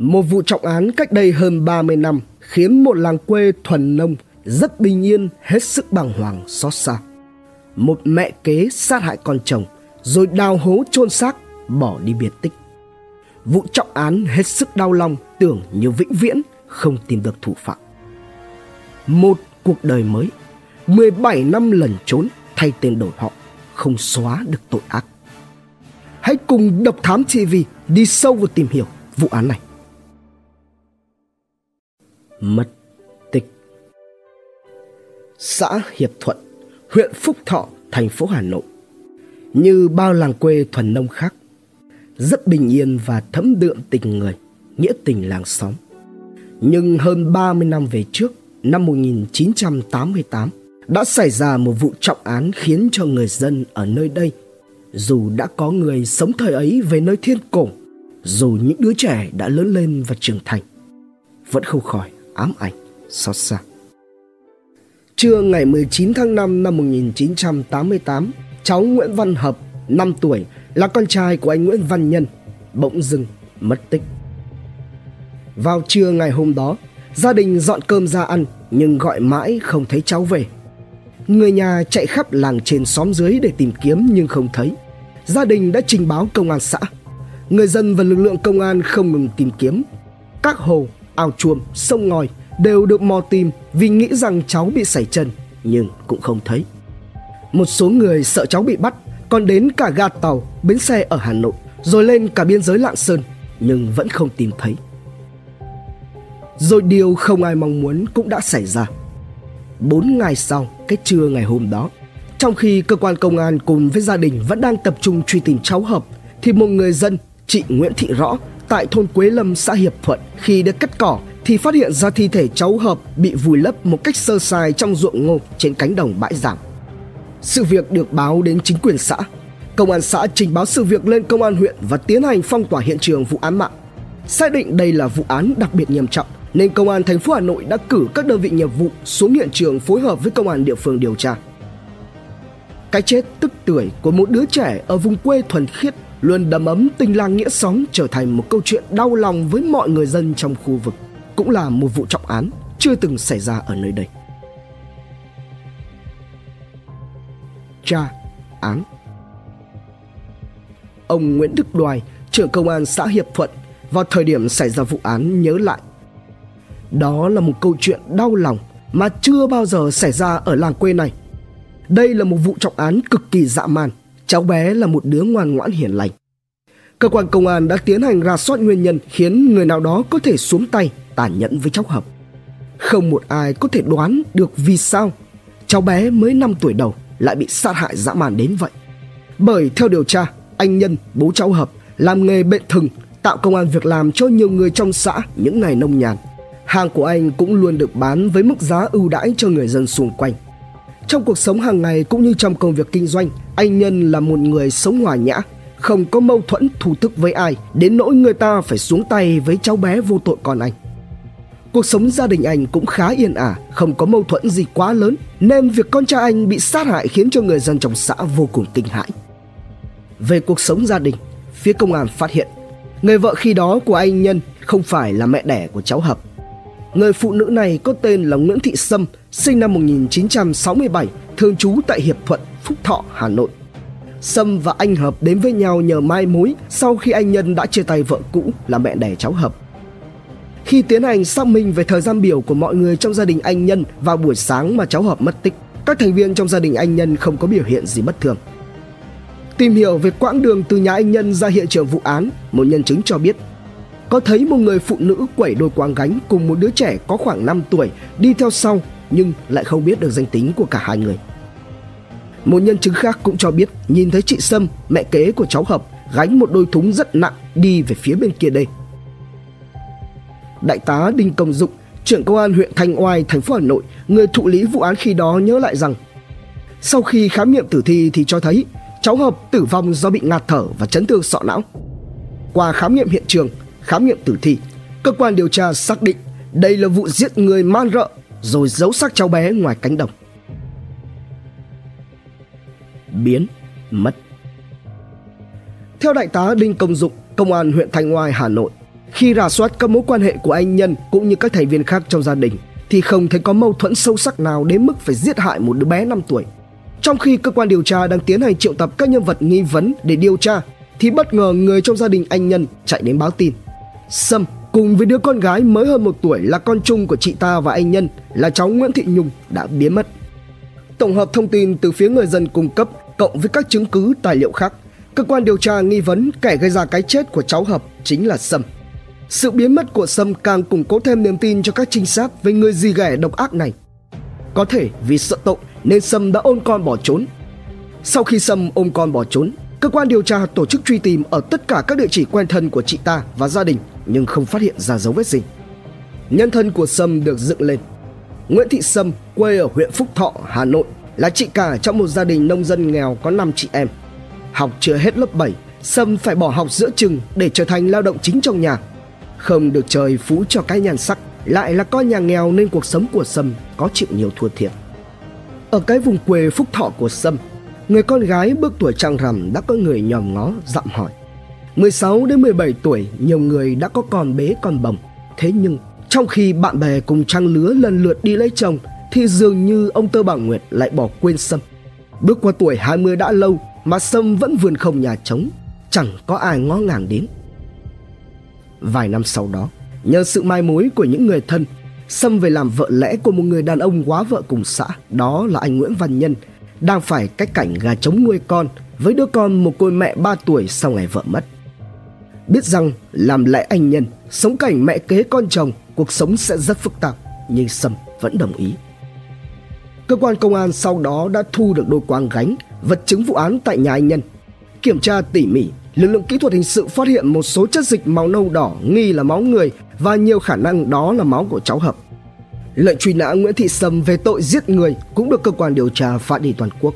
Một vụ trọng án cách đây hơn 30 năm khiến một làng quê thuần nông rất bình yên hết sức bàng hoàng xót xa. Một mẹ kế sát hại con chồng rồi đào hố chôn xác bỏ đi biệt tích. Vụ trọng án hết sức đau lòng tưởng như vĩnh viễn không tìm được thủ phạm. Một cuộc đời mới, 17 năm lần trốn thay tên đổi họ, không xóa được tội ác. Hãy cùng Độc Thám TV đi sâu vào tìm hiểu vụ án này. Mất tích Xã Hiệp Thuận, huyện Phúc Thọ, thành phố Hà Nội. Như bao làng quê thuần nông khác, rất bình yên và thấm đượm tình người, nghĩa tình làng xóm. Nhưng hơn 30 năm về trước, năm 1988, đã xảy ra một vụ trọng án khiến cho người dân ở nơi đây dù đã có người sống thời ấy về nơi thiên cổ dù những đứa trẻ đã lớn lên và trưởng thành vẫn không khỏi ám ảnh xót xa trưa ngày 19 tháng 5 năm 1988 cháu Nguyễn Văn Hợp 5 tuổi là con trai của anh Nguyễn Văn Nhân bỗng dưng mất tích vào trưa ngày hôm đó gia đình dọn cơm ra ăn nhưng gọi mãi không thấy cháu về Người nhà chạy khắp làng trên xóm dưới để tìm kiếm nhưng không thấy. Gia đình đã trình báo công an xã. Người dân và lực lượng công an không ngừng tìm kiếm. Các hồ, ao chuông, sông ngòi đều được mò tìm vì nghĩ rằng cháu bị sảy chân nhưng cũng không thấy. Một số người sợ cháu bị bắt còn đến cả ga tàu, bến xe ở Hà Nội rồi lên cả biên giới Lạng Sơn nhưng vẫn không tìm thấy. Rồi điều không ai mong muốn cũng đã xảy ra. Bốn ngày sau, cái trưa ngày hôm đó, trong khi cơ quan công an cùng với gia đình vẫn đang tập trung truy tìm cháu Hợp, thì một người dân, chị Nguyễn Thị Rõ, tại thôn Quế Lâm, xã Hiệp Thuận, khi được cắt cỏ thì phát hiện ra thi thể cháu Hợp bị vùi lấp một cách sơ sài trong ruộng ngô trên cánh đồng bãi giảm. Sự việc được báo đến chính quyền xã. Công an xã trình báo sự việc lên công an huyện và tiến hành phong tỏa hiện trường vụ án mạng. Xác định đây là vụ án đặc biệt nghiêm trọng nên công an thành phố Hà Nội đã cử các đơn vị nghiệp vụ xuống hiện trường phối hợp với công an địa phương điều tra. Cái chết tức tuổi của một đứa trẻ ở vùng quê thuần khiết luôn đầm ấm tình làng nghĩa xóm trở thành một câu chuyện đau lòng với mọi người dân trong khu vực, cũng là một vụ trọng án chưa từng xảy ra ở nơi đây. Tra án Ông Nguyễn Đức Đoài, trưởng công an xã Hiệp Thuận, vào thời điểm xảy ra vụ án nhớ lại đó là một câu chuyện đau lòng mà chưa bao giờ xảy ra ở làng quê này. Đây là một vụ trọng án cực kỳ dã man. Cháu bé là một đứa ngoan ngoãn hiền lành. Cơ quan công an đã tiến hành ra soát nguyên nhân khiến người nào đó có thể xuống tay tàn nhẫn với cháu Hợp. Không một ai có thể đoán được vì sao cháu bé mới 5 tuổi đầu lại bị sát hại dã man đến vậy. Bởi theo điều tra, anh Nhân, bố cháu Hợp, làm nghề bệnh thừng, tạo công an việc làm cho nhiều người trong xã những ngày nông nhàn hàng của anh cũng luôn được bán với mức giá ưu đãi cho người dân xung quanh. Trong cuộc sống hàng ngày cũng như trong công việc kinh doanh, anh Nhân là một người sống hòa nhã, không có mâu thuẫn thù tức với ai, đến nỗi người ta phải xuống tay với cháu bé vô tội con anh. Cuộc sống gia đình anh cũng khá yên ả, không có mâu thuẫn gì quá lớn, nên việc con trai anh bị sát hại khiến cho người dân trong xã vô cùng kinh hãi. Về cuộc sống gia đình, phía công an phát hiện người vợ khi đó của anh Nhân không phải là mẹ đẻ của cháu Hợp Người phụ nữ này có tên là Nguyễn Thị Sâm, sinh năm 1967, thường trú tại Hiệp Thuận, Phúc Thọ, Hà Nội. Sâm và anh Hợp đến với nhau nhờ mai mối sau khi anh Nhân đã chia tay vợ cũ là mẹ đẻ cháu Hợp. Khi tiến hành xác minh về thời gian biểu của mọi người trong gia đình anh Nhân vào buổi sáng mà cháu Hợp mất tích, các thành viên trong gia đình anh Nhân không có biểu hiện gì bất thường. Tìm hiểu về quãng đường từ nhà anh Nhân ra hiện trường vụ án, một nhân chứng cho biết có thấy một người phụ nữ quẩy đôi quang gánh cùng một đứa trẻ có khoảng 5 tuổi đi theo sau nhưng lại không biết được danh tính của cả hai người. Một nhân chứng khác cũng cho biết nhìn thấy chị Sâm, mẹ kế của cháu Hợp, gánh một đôi thúng rất nặng đi về phía bên kia đây. Đại tá Đinh Công Dụng, trưởng công an huyện Thanh Oai, thành phố Hà Nội, người thụ lý vụ án khi đó nhớ lại rằng sau khi khám nghiệm tử thi thì cho thấy cháu Hợp tử vong do bị ngạt thở và chấn thương sọ não. Qua khám nghiệm hiện trường, khám nghiệm tử thi, cơ quan điều tra xác định đây là vụ giết người man rợ rồi giấu xác cháu bé ngoài cánh đồng. Biến mất Theo đại tá Đinh Công Dụng, Công an huyện Thanh Oai, Hà Nội, Khi rà soát các mối quan hệ của anh Nhân cũng như các thành viên khác trong gia đình thì không thấy có mâu thuẫn sâu sắc nào đến mức phải giết hại một đứa bé 5 tuổi. Trong khi cơ quan điều tra đang tiến hành triệu tập các nhân vật nghi vấn để điều tra thì bất ngờ người trong gia đình anh Nhân chạy đến báo tin. Sâm cùng với đứa con gái mới hơn một tuổi là con chung của chị ta và anh Nhân là cháu Nguyễn Thị Nhung đã biến mất. Tổng hợp thông tin từ phía người dân cung cấp cộng với các chứng cứ tài liệu khác, cơ quan điều tra nghi vấn kẻ gây ra cái chết của cháu Hợp chính là Sâm. Sự biến mất của Sâm càng củng cố thêm niềm tin cho các trinh sát về người gì ghẻ độc ác này. Có thể vì sợ tội nên Sâm đã ôm con bỏ trốn. Sau khi Sâm ôm con bỏ trốn, cơ quan điều tra tổ chức truy tìm ở tất cả các địa chỉ quen thân của chị ta và gia đình nhưng không phát hiện ra dấu vết gì. Nhân thân của Sâm được dựng lên. Nguyễn Thị Sâm quê ở huyện Phúc Thọ, Hà Nội là chị cả trong một gia đình nông dân nghèo có 5 chị em. Học chưa hết lớp 7, Sâm phải bỏ học giữa chừng để trở thành lao động chính trong nhà. Không được trời phú cho cái nhan sắc, lại là con nhà nghèo nên cuộc sống của Sâm có chịu nhiều thua thiệt. Ở cái vùng quê Phúc Thọ của Sâm, người con gái bước tuổi trăng rằm đã có người nhòm ngó dặm hỏi. 16 đến 17 tuổi, nhiều người đã có con bế con bồng. Thế nhưng, trong khi bạn bè cùng trang lứa lần lượt đi lấy chồng, thì dường như ông Tơ Bảo Nguyệt lại bỏ quên Sâm. Bước qua tuổi 20 đã lâu mà Sâm vẫn vườn không nhà trống, chẳng có ai ngó ngàng đến. Vài năm sau đó, nhờ sự mai mối của những người thân, Sâm về làm vợ lẽ của một người đàn ông quá vợ cùng xã, đó là anh Nguyễn Văn Nhân, đang phải cách cảnh gà trống nuôi con với đứa con một cô mẹ 3 tuổi sau ngày vợ mất. Biết rằng làm lẽ anh Nhân, sống cảnh mẹ kế con chồng, cuộc sống sẽ rất phức tạp, nhưng Sâm vẫn đồng ý. Cơ quan công an sau đó đã thu được đôi quang gánh, vật chứng vụ án tại nhà anh Nhân. Kiểm tra tỉ mỉ, lực lượng kỹ thuật hình sự phát hiện một số chất dịch màu nâu đỏ nghi là máu người và nhiều khả năng đó là máu của cháu Hợp. Lệnh truy nã Nguyễn Thị Sâm về tội giết người cũng được cơ quan điều tra phát đi toàn quốc.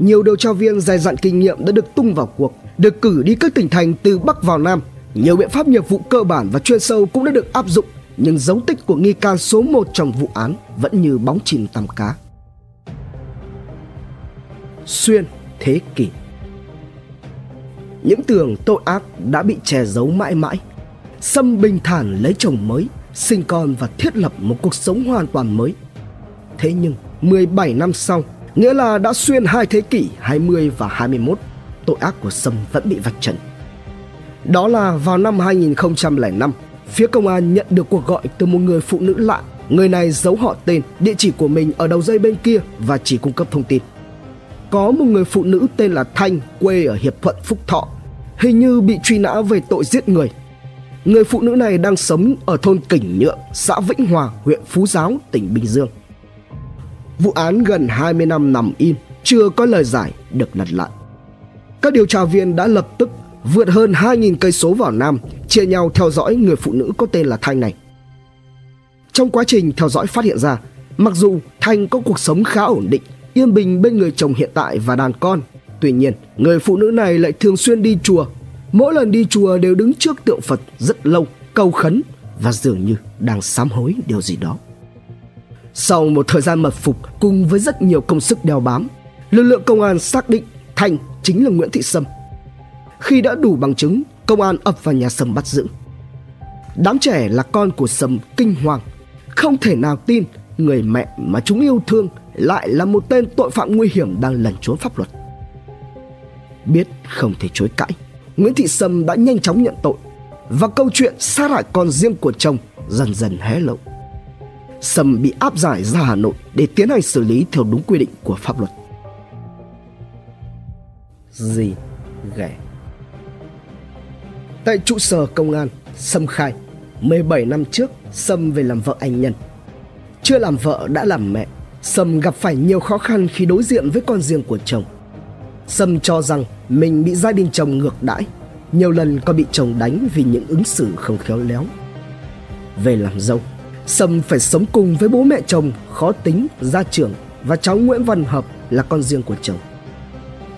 Nhiều điều tra viên dày dặn kinh nghiệm đã được tung vào cuộc, được cử đi các tỉnh thành từ Bắc vào Nam. Nhiều biện pháp nghiệp vụ cơ bản và chuyên sâu cũng đã được áp dụng, nhưng dấu tích của nghi can số 1 trong vụ án vẫn như bóng chìm tầm cá. Xuyên thế kỷ Những tường tội ác đã bị che giấu mãi mãi. Sâm bình thản lấy chồng mới, sinh con và thiết lập một cuộc sống hoàn toàn mới. Thế nhưng 17 năm sau, nghĩa là đã xuyên hai thế kỷ 20 và 21, tội ác của Sâm vẫn bị vạch trần. Đó là vào năm 2005, phía công an nhận được cuộc gọi từ một người phụ nữ lạ. Người này giấu họ tên, địa chỉ của mình ở đầu dây bên kia và chỉ cung cấp thông tin. Có một người phụ nữ tên là Thanh, quê ở Hiệp Thuận, Phúc Thọ, hình như bị truy nã về tội giết người. Người phụ nữ này đang sống ở thôn Kỉnh Nhượng, xã Vĩnh Hòa, huyện Phú Giáo, tỉnh Bình Dương. Vụ án gần 20 năm nằm im, chưa có lời giải được lật lại. Các điều tra viên đã lập tức vượt hơn 2.000 cây số vào Nam, chia nhau theo dõi người phụ nữ có tên là Thanh này. Trong quá trình theo dõi phát hiện ra, mặc dù Thanh có cuộc sống khá ổn định, yên bình bên người chồng hiện tại và đàn con, tuy nhiên người phụ nữ này lại thường xuyên đi chùa. Mỗi lần đi chùa đều đứng trước tượng Phật rất lâu, cầu khấn và dường như đang sám hối điều gì đó. Sau một thời gian mật phục cùng với rất nhiều công sức đeo bám, lực lượng công an xác định thành chính là Nguyễn Thị Sâm. Khi đã đủ bằng chứng, công an ập vào nhà Sâm bắt giữ. Đám trẻ là con của Sâm kinh hoàng, không thể nào tin người mẹ mà chúng yêu thương lại là một tên tội phạm nguy hiểm đang lẩn trốn pháp luật. Biết không thể chối cãi, Nguyễn Thị Sâm đã nhanh chóng nhận tội và câu chuyện sát hại con riêng của chồng dần dần hé lộ. Sâm bị áp giải ra Hà Nội để tiến hành xử lý theo đúng quy định của pháp luật. Gì ghẻ Tại trụ sở công an, Sâm khai 17 năm trước Sâm về làm vợ anh Nhân. Chưa làm vợ đã làm mẹ, Sâm gặp phải nhiều khó khăn khi đối diện với con riêng của chồng. Sâm cho rằng mình bị gia đình chồng ngược đãi, nhiều lần còn bị chồng đánh vì những ứng xử không khéo léo. Về làm dâu, Sâm phải sống cùng với bố mẹ chồng khó tính, gia trưởng và cháu Nguyễn Văn Hợp là con riêng của chồng.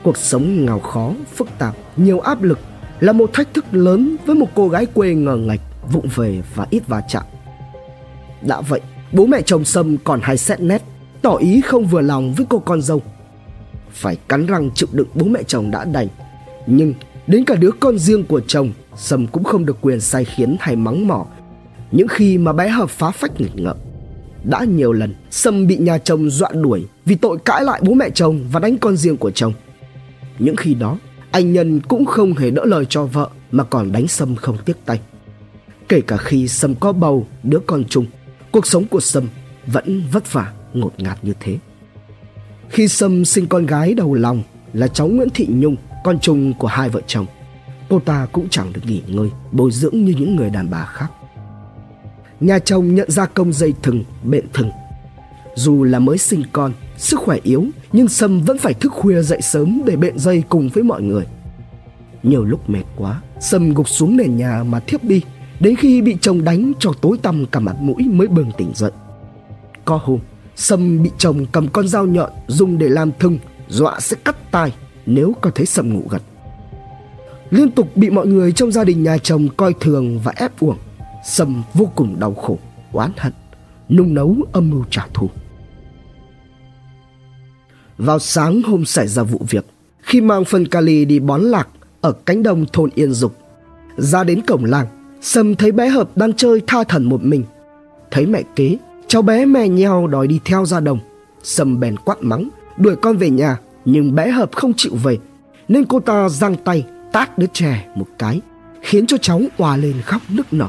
Cuộc sống nghèo khó, phức tạp, nhiều áp lực là một thách thức lớn với một cô gái quê ngờ ngạch, vụng về và ít va chạm. Đã vậy, bố mẹ chồng Sâm còn hay xét nét, tỏ ý không vừa lòng với cô con dâu. Phải cắn răng chịu đựng bố mẹ chồng đã đành, nhưng Đến cả đứa con riêng của chồng Sâm cũng không được quyền sai khiến hay mắng mỏ những khi mà bé Hợp phá phách nghịch ngợm, Đã nhiều lần Sâm bị nhà chồng dọa đuổi Vì tội cãi lại bố mẹ chồng Và đánh con riêng của chồng. Những khi đó, Anh Nhân cũng không hề đỡ lời cho vợ Mà còn đánh Sâm không tiếc tay. Kể cả khi Sâm có bầu Đứa con chung, Cuộc sống của Sâm vẫn vất vả, ngột ngạt như thế. Khi Sâm sinh con gái đầu lòng Là cháu Nguyễn Thị Nhung, Con chung của hai vợ chồng, Cô ta cũng chẳng được nghỉ ngơi, Bồi dưỡng như những người đàn bà khác. Nhà chồng nhận ra công dây thừng bệnh thừng. Dù là mới sinh con, Sức khỏe yếu, Nhưng Sâm vẫn phải thức khuya dậy sớm Để bện dây cùng với mọi người. Nhiều lúc mệt quá, Sâm gục xuống nền nhà mà thiếp đi, Đến khi bị chồng đánh cho tối tăm cả mặt mũi mới bừng tỉnh dậy. Có hôm, Sâm bị chồng cầm con dao nhọn dùng để làm thừng, Dọa sẽ cắt tai nếu có thấy Sâm ngủ gật. Liên tục bị mọi người trong gia đình nhà chồng coi thường và ép uổng. Sâm vô cùng đau khổ, oán hận Nung nấu âm mưu trả thù. Vào sáng hôm xảy ra vụ việc Khi mang phân kali đi bón lạc Ở cánh đồng thôn Yên Dục Ra đến cổng làng Sâm thấy bé Hợp đang chơi tha thần một mình. Thấy mẹ kế Cháu bé mè nheo đòi đi theo ra đồng. Sâm bèn quát mắng Đuổi con về nhà Nhưng bé Hợp không chịu về Nên cô ta giang tay tát đứa trẻ một cái Khiến cho cháu òa lên khóc nức nở.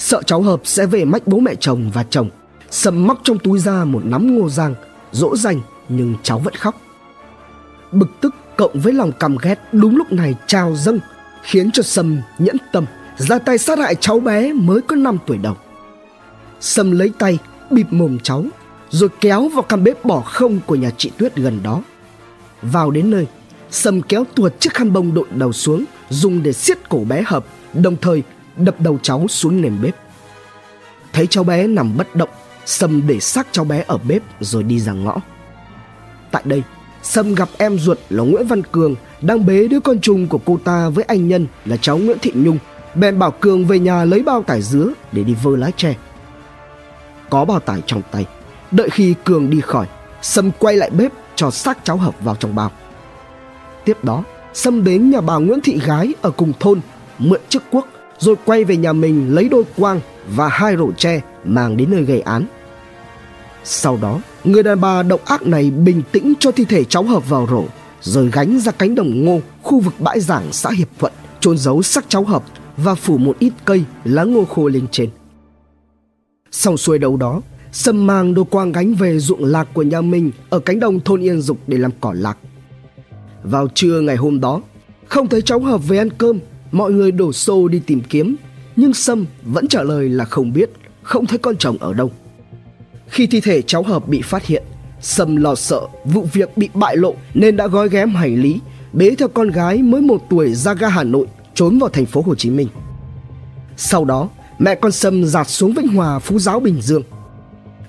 Sợ cháu Hợp sẽ về mách bố mẹ chồng và chồng. Sâm móc trong túi ra một nắm ngô giang Dỗ dành, nhưng cháu vẫn khóc. Bực tức cộng với lòng căm ghét, đúng lúc này trào dâng, Khiến cho Sâm nhẫn tâm, ra tay sát hại cháu bé mới có 5 tuổi đầu. Sâm lấy tay, bịt mồm cháu, Rồi kéo vào căn bếp bỏ không của nhà chị Tuyết gần đó. Vào đến nơi Sâm kéo tuột chiếc khăn bông đội đầu xuống, Dùng để siết cổ bé Hợp, Đồng thời đập đầu cháu xuống nền bếp. Thấy cháu bé nằm bất động, Sâm để xác cháu bé ở bếp rồi đi ra ngõ. Tại đây, Sâm gặp em ruột là Nguyễn Văn Cường Đang bế đứa con chung của cô ta với anh Nhân là cháu Nguyễn Thị Nhung, Bèn bảo Cường về nhà lấy bao tải dứa để đi vơ lá tre. Có bao tải trong tay. Đợi khi Cường đi khỏi, Sâm quay lại bếp cho xác cháu Hợp vào trong bao. Tiếp đó, Sâm đến nhà bà Nguyễn Thị Gái ở cùng thôn, Mượn chiếc cuốc rồi quay về nhà mình lấy đôi quang Và hai rổ tre mang đến nơi gây án. Sau đó Người đàn bà độc ác này bình tĩnh cho thi thể cháu Hợp vào rổ Rồi gánh ra cánh đồng ngô Khu vực bãi giảng xã Hiệp Thuận chôn giấu xác cháu Hợp Và phủ một ít cây lá ngô khô lên trên. Xong xuôi đầu đó Sâm mang đôi quang gánh về ruộng lạc của nhà mình Ở cánh đồng thôn Yên Dục để làm cỏ lạc. Vào trưa ngày hôm đó, không thấy cháu Hợp về ăn cơm, mọi người đổ xô đi tìm kiếm, nhưng Sâm vẫn trả lời là không biết, không thấy con chồng ở đâu. Khi thi thể cháu Hợp bị phát hiện, Sâm lo sợ vụ việc bị bại lộ nên đã gói ghém hành lý, bế theo con gái mới một tuổi ra ga Hà Nội trốn vào thành phố Hồ Chí Minh. Sau đó, mẹ con Sâm giạt xuống Vĩnh Hòa, Phú Giáo, Bình Dương.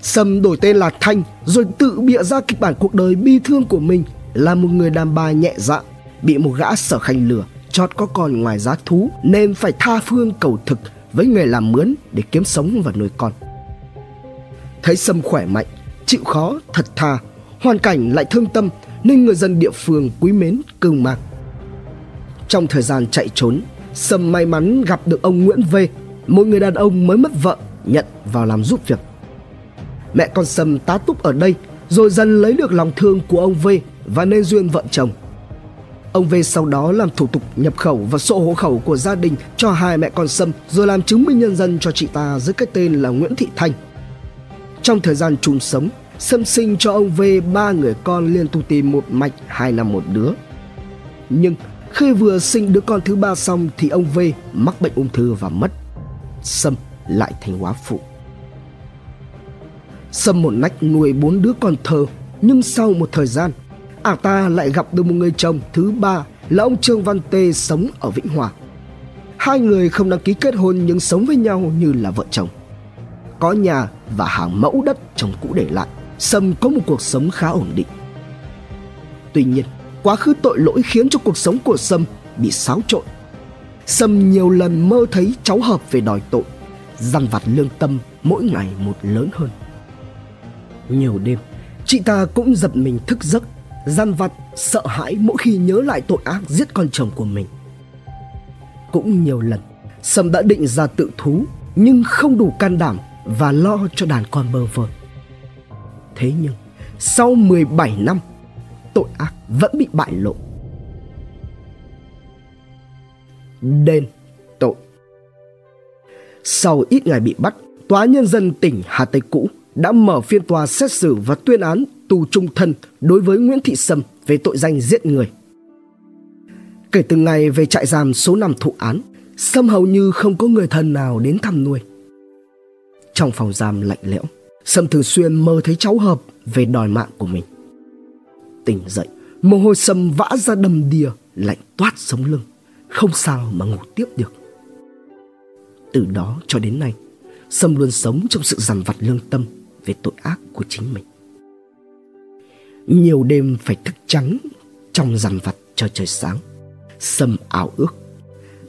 Sâm đổi tên là Thanh rồi tự bịa ra kịch bản cuộc đời bi thương của mình là một người đàn bà nhẹ dạ bị một gã sở khanh lừa chót có con ngoài giá thú nên phải tha phương cầu thực với nghề làm mướn để kiếm sống và nuôi con. Thấy sâm khỏe mạnh, chịu khó, thật thà hoàn cảnh lại thương tâm nên người dân địa phương quý mến cưu mang. Trong thời gian chạy trốn, sâm may mắn gặp được ông nguyễn v một người đàn ông mới mất vợ, nhận vào làm giúp việc. Mẹ con sâm tá túc ở đây, rồi dần lấy được lòng thương của ông v và nên duyên vợ chồng. Ông V sau đó làm thủ tục nhập khẩu và sổ hộ khẩu của gia đình cho hai mẹ con Sâm rồi làm chứng minh nhân dân cho chị ta dưới cái tên là Nguyễn Thị Thanh. Trong thời gian chung sống, Sâm sinh cho ông V ba người con liên tục tìm một mạch hai năm một đứa. Nhưng khi vừa sinh đứa con thứ ba xong thì ông V mắc bệnh ung thư và mất. Sâm lại thành hóa phụ. Sâm một nách nuôi bốn đứa con thơ nhưng sau một thời gian ả ta lại gặp được một người chồng thứ ba là ông Trương Văn Tê sống ở Vĩnh Hòa. Hai người không đăng ký kết hôn nhưng sống với nhau như là vợ chồng. Có nhà và hàng mẫu đất chồng cũ để lại, Sâm có một cuộc sống khá ổn định. Tuy nhiên, quá khứ tội lỗi khiến cho cuộc sống của Sâm bị xáo trộn. Sâm nhiều lần mơ thấy cháu hợp về đòi tội, dằn vặt lương tâm mỗi ngày một lớn hơn. Nhiều đêm, chị ta cũng giật mình thức giấc gian vặt, sợ hãi mỗi khi nhớ lại tội ác giết con chồng của mình. Cũng nhiều lần, Sâm đã định ra tự thú nhưng không đủ can đảm và lo cho đàn con bơ vơ. Thế nhưng, sau 17 năm, tội ác vẫn bị bại lộ. Đền tội Sau ít ngày bị bắt, Tòa Nhân dân tỉnh Hà Tây cũ đã mở phiên tòa xét xử và tuyên án tù trung thân đối với Nguyễn Thị Sâm về tội danh giết người. Kể từ ngày về trại giam số năm thụ án, Sâm hầu như không có người thân nào đến thăm nuôi. Trong phòng giam lạnh lẽo, Sâm thường xuyên mơ thấy cháu hợp về đòi mạng của mình. Tỉnh dậy, mồ hôi Sâm vã ra đầm đìa, lạnh toát sống lưng, không sao mà ngủ tiếp được. Từ đó cho đến nay, Sâm luôn sống trong sự dằn vặt lương tâm về tội ác của chính mình. Nhiều đêm phải thức trắng trong dằn vặt cho trời sáng. Sâm ảo ước.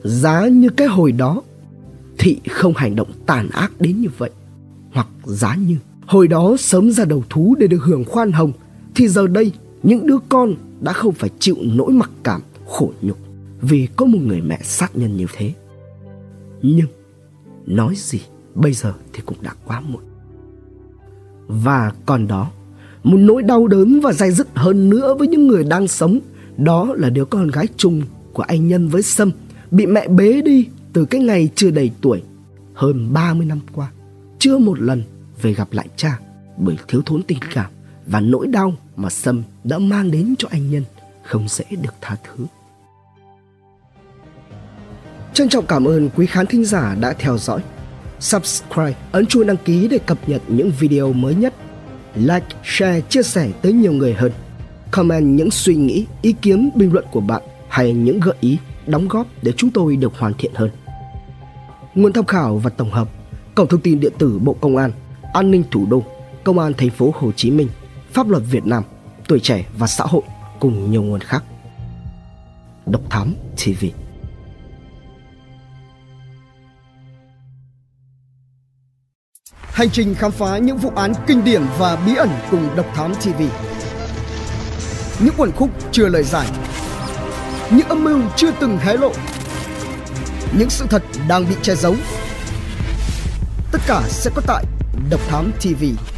Giá như cái hồi đó, thị không hành động tàn ác đến như vậy. Hoặc giá như hồi đó sớm ra đầu thú để được hưởng khoan hồng, thì giờ đây những đứa con đã không phải chịu nỗi mặc cảm, khổ nhục vì có một người mẹ sát nhân như thế. Nhưng nói gì bây giờ thì cũng đã quá muộn. Và còn đó, một nỗi đau đớn và dai dứt hơn nữa với những người đang sống, đó là đứa con gái chung của anh Nhân với Sâm bị mẹ bế đi từ cái ngày chưa đầy tuổi, hơn 30 năm qua, chưa một lần về gặp lại cha bởi thiếu thốn tình cảm và nỗi đau mà Sâm đã mang đến cho anh Nhân không dễ được tha thứ. Trân trọng cảm ơn quý khán thính giả đã theo dõi subscribe, ấn chuông đăng ký để cập nhật những video mới nhất. Like, share, chia sẻ tới nhiều người hơn. Comment những suy nghĩ, ý kiến, bình luận của bạn hay những gợi ý, đóng góp để chúng tôi được hoàn thiện hơn. Nguồn tham khảo và tổng hợp: Cổng thông tin điện tử Bộ Công an, An ninh thủ đô, Công an thành phố Hồ Chí Minh, Pháp luật Việt Nam, Tuổi trẻ và xã hội cùng nhiều nguồn khác. Độc Thám TV Hành trình khám phá những vụ án kinh điển và bí ẩn cùng Độc Thám TV. Những quần khúc chưa lời giải. Những âm mưu chưa từng hé lộ. Những sự thật đang bị che giấu. Tất cả sẽ có tại Độc Thám TV.